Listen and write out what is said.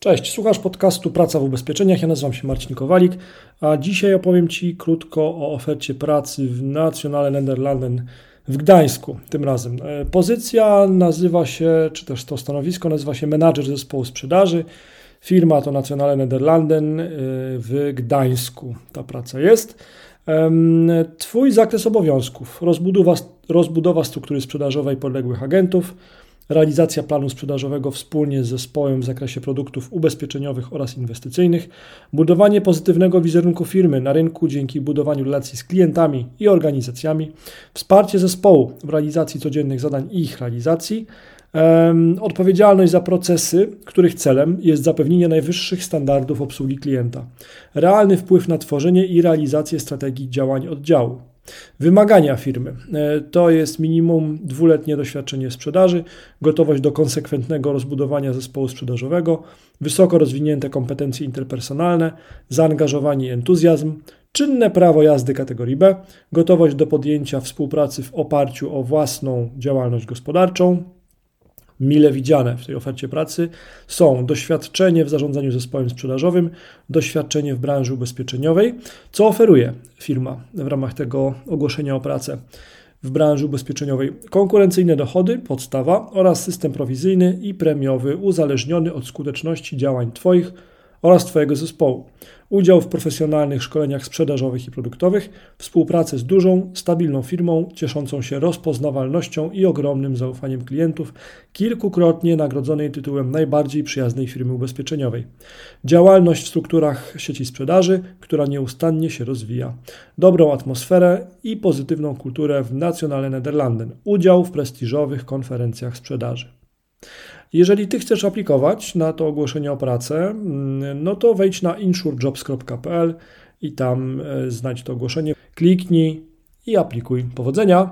Cześć, słuchasz podcastu Praca w ubezpieczeniach. Ja nazywam się Marcin Kowalik, a dzisiaj opowiem Ci krótko o ofercie pracy w Nationale Nederlanden w Gdańsku tym razem. E, pozycja nazywa się, czy też to stanowisko nazywa się menadżer zespołu sprzedaży. Firma to Nationale Nederlanden e, w Gdańsku. Ta praca jest. Twój zakres obowiązków, rozbudowa, rozbudowa struktury sprzedażowej podległych agentów, realizacja planu sprzedażowego wspólnie z zespołem w zakresie produktów ubezpieczeniowych oraz inwestycyjnych, budowanie pozytywnego wizerunku firmy na rynku dzięki budowaniu relacji z klientami i organizacjami, wsparcie zespołu w realizacji codziennych zadań i ich realizacji, odpowiedzialność za procesy, których celem jest zapewnienie najwyższych standardów obsługi klienta, realny wpływ na tworzenie i realizację strategii działań oddziału. Wymagania firmy. E, to jest minimum dwuletnie doświadczenie sprzedaży, gotowość do konsekwentnego rozbudowania zespołu sprzedażowego, wysoko rozwinięte kompetencje interpersonalne, zaangażowanie i entuzjazm, czynne prawo jazdy kategorii B, gotowość do podjęcia współpracy w oparciu o własną działalność gospodarczą, mile widziane w tej ofercie pracy są doświadczenie w zarządzaniu zespołem sprzedażowym, doświadczenie w branży ubezpieczeniowej, co oferuje firma w ramach tego ogłoszenia o pracę w branży ubezpieczeniowej. Konkurencyjne dochody, podstawa oraz system prowizyjny i premiowy uzależniony od skuteczności działań Twoich oraz Twojego zespołu. Udział w profesjonalnych szkoleniach sprzedażowych i produktowych, współpracę z dużą, stabilną firmą, cieszącą się rozpoznawalnością i ogromnym zaufaniem klientów, kilkukrotnie nagrodzonej tytułem najbardziej przyjaznej firmy ubezpieczeniowej. Działalność w strukturach sieci sprzedaży, która nieustannie się rozwija. Dobrą atmosferę i pozytywną kulturę w Nationale Nederlanden. Udział w prestiżowych konferencjach sprzedaży. Jeżeli Ty chcesz aplikować na to ogłoszenie o pracę, mm, no to wejdź na insurejobs.pl i tam e, znajdź to ogłoszenie, kliknij i aplikuj. Powodzenia!